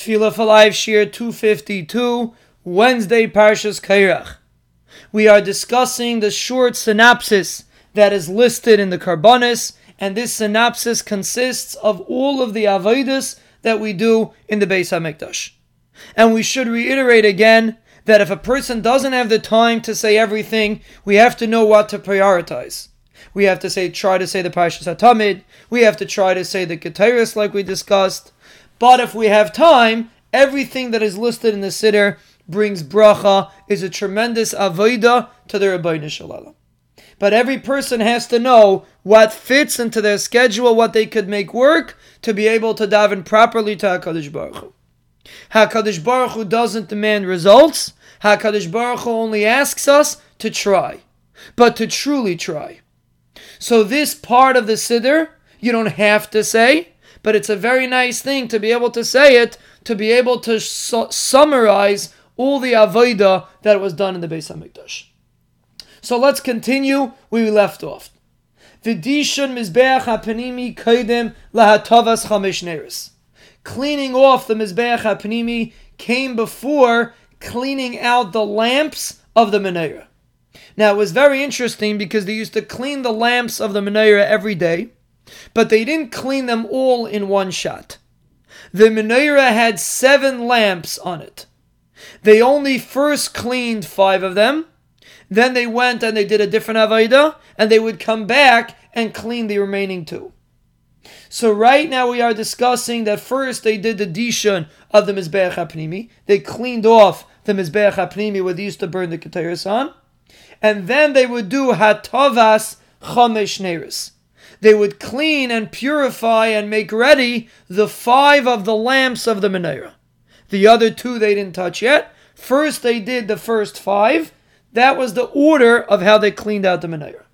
Tefillah for Life Shiur 252, Wednesday Parshas Korach. We are discussing the short synopsis that is listed in the Korbonos, and this synopsis consists of all of the avodas that we do in the Beis HaMikdash. And we should reiterate again that if a person doesn't have the time to say everything, we have to know what to prioritize. We have to say, try to say the Parshas HaTamid. We have to try to say the Keteres like we discussed. But if we have time, everything that is listed in the Siddur brings bracha, is a tremendous avodah to the Ribono Shel Olam. But every person has to know what fits into their schedule, what they could make work to be able to daven properly to HaKadosh Baruch Hu. HaKadosh Baruch Hu doesn't demand results. HaKadosh Baruch Hu only asks us to try, but to truly try. So this part of the Siddur, you don't have to say, but it's a very nice thing to be able to say it, to be able to su- summarize all the avodah that was done in the Beis Hamikdash. So let's continue where we left off. V'dishon mizbeach hapanimi kaidem lahatavas chamesh neiros. Cleaning off the mizbeach hapanimi came before cleaning out the lamps of the menorah. Now it was very interesting because they used to clean the lamps of the menorah every day but they didn't clean them all in one shot. The menorah had seven lamps on it. They only first cleaned five of them, then they went and they did a different avodah, and they would come back and clean the remaining two. So right now we are discussing that first they did the dishon of the mizbeach hapnimi. They cleaned off the mizbeach hapnimi where they used to burn the keteres on, and then they would do hatavas chamesh neiros they would clean and purify and make ready the five of the lamps of the menorah. The other two they didn't touch yet. First, they did the first five. That was the order of how they cleaned out the menorah.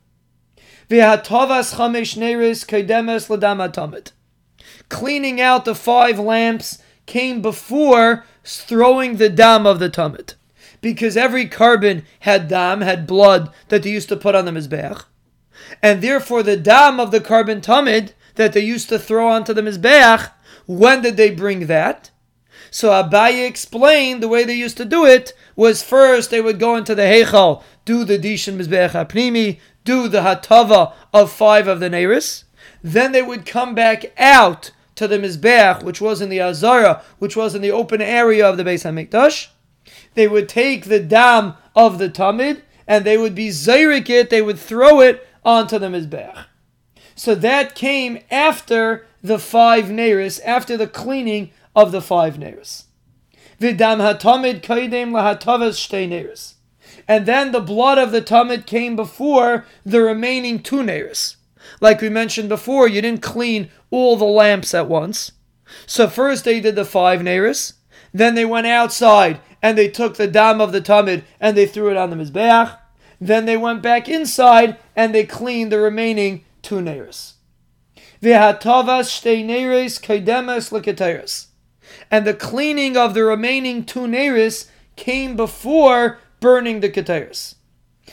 Cleaning out the five lamps came before throwing the dam of the tamid. Because every korban had dam, had blood that they used to put on the mizbeach and therefore the dam of the korban tamid that they used to throw onto the mizbeach, when did they bring that? So Abaye explained the way they used to do it was first they would go into the Heichal, do the Dishan Mizbeach HaPnimi, do the Hatava of five of the Neiros. Then they would come back out to the Mizbeach, which was in the Azara, which was in the open area of the Beis HaMikdash. They would take the dam of the Tamid, and they would be Zayrik it, they would throw it onto the Mizbeach. So that came after the five Neiros, after the cleaning of the five Neiros. Vidam hatamid kaidem lahatavas shtei Neiros. And then the blood of the tamid came before the remaining two Neiros. Like we mentioned before, you didn't clean all the lamps at once. So first they did the five Neiros, then they went outside and they took the dam of the tamid and they threw it on the Mizbeach. Then they went back inside and they cleaned the remaining two neiros. V'hatavas shtei neiros kaidemes leketeres. And the cleaning of the remaining two neiros came before burning the keteres.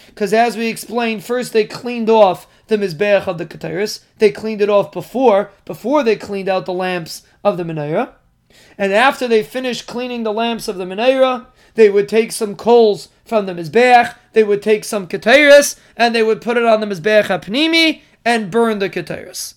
Because as we explained, first they cleaned off the mizbeach of the keteres. They cleaned it off before, before they cleaned out the lamps of the menorah. And after they finished cleaning the lamps of the menorah, they would take some coals from the Mizbeach, they would take some Keteres, and they would put it on the Mizbeach HaPnimi and burn the Keteres.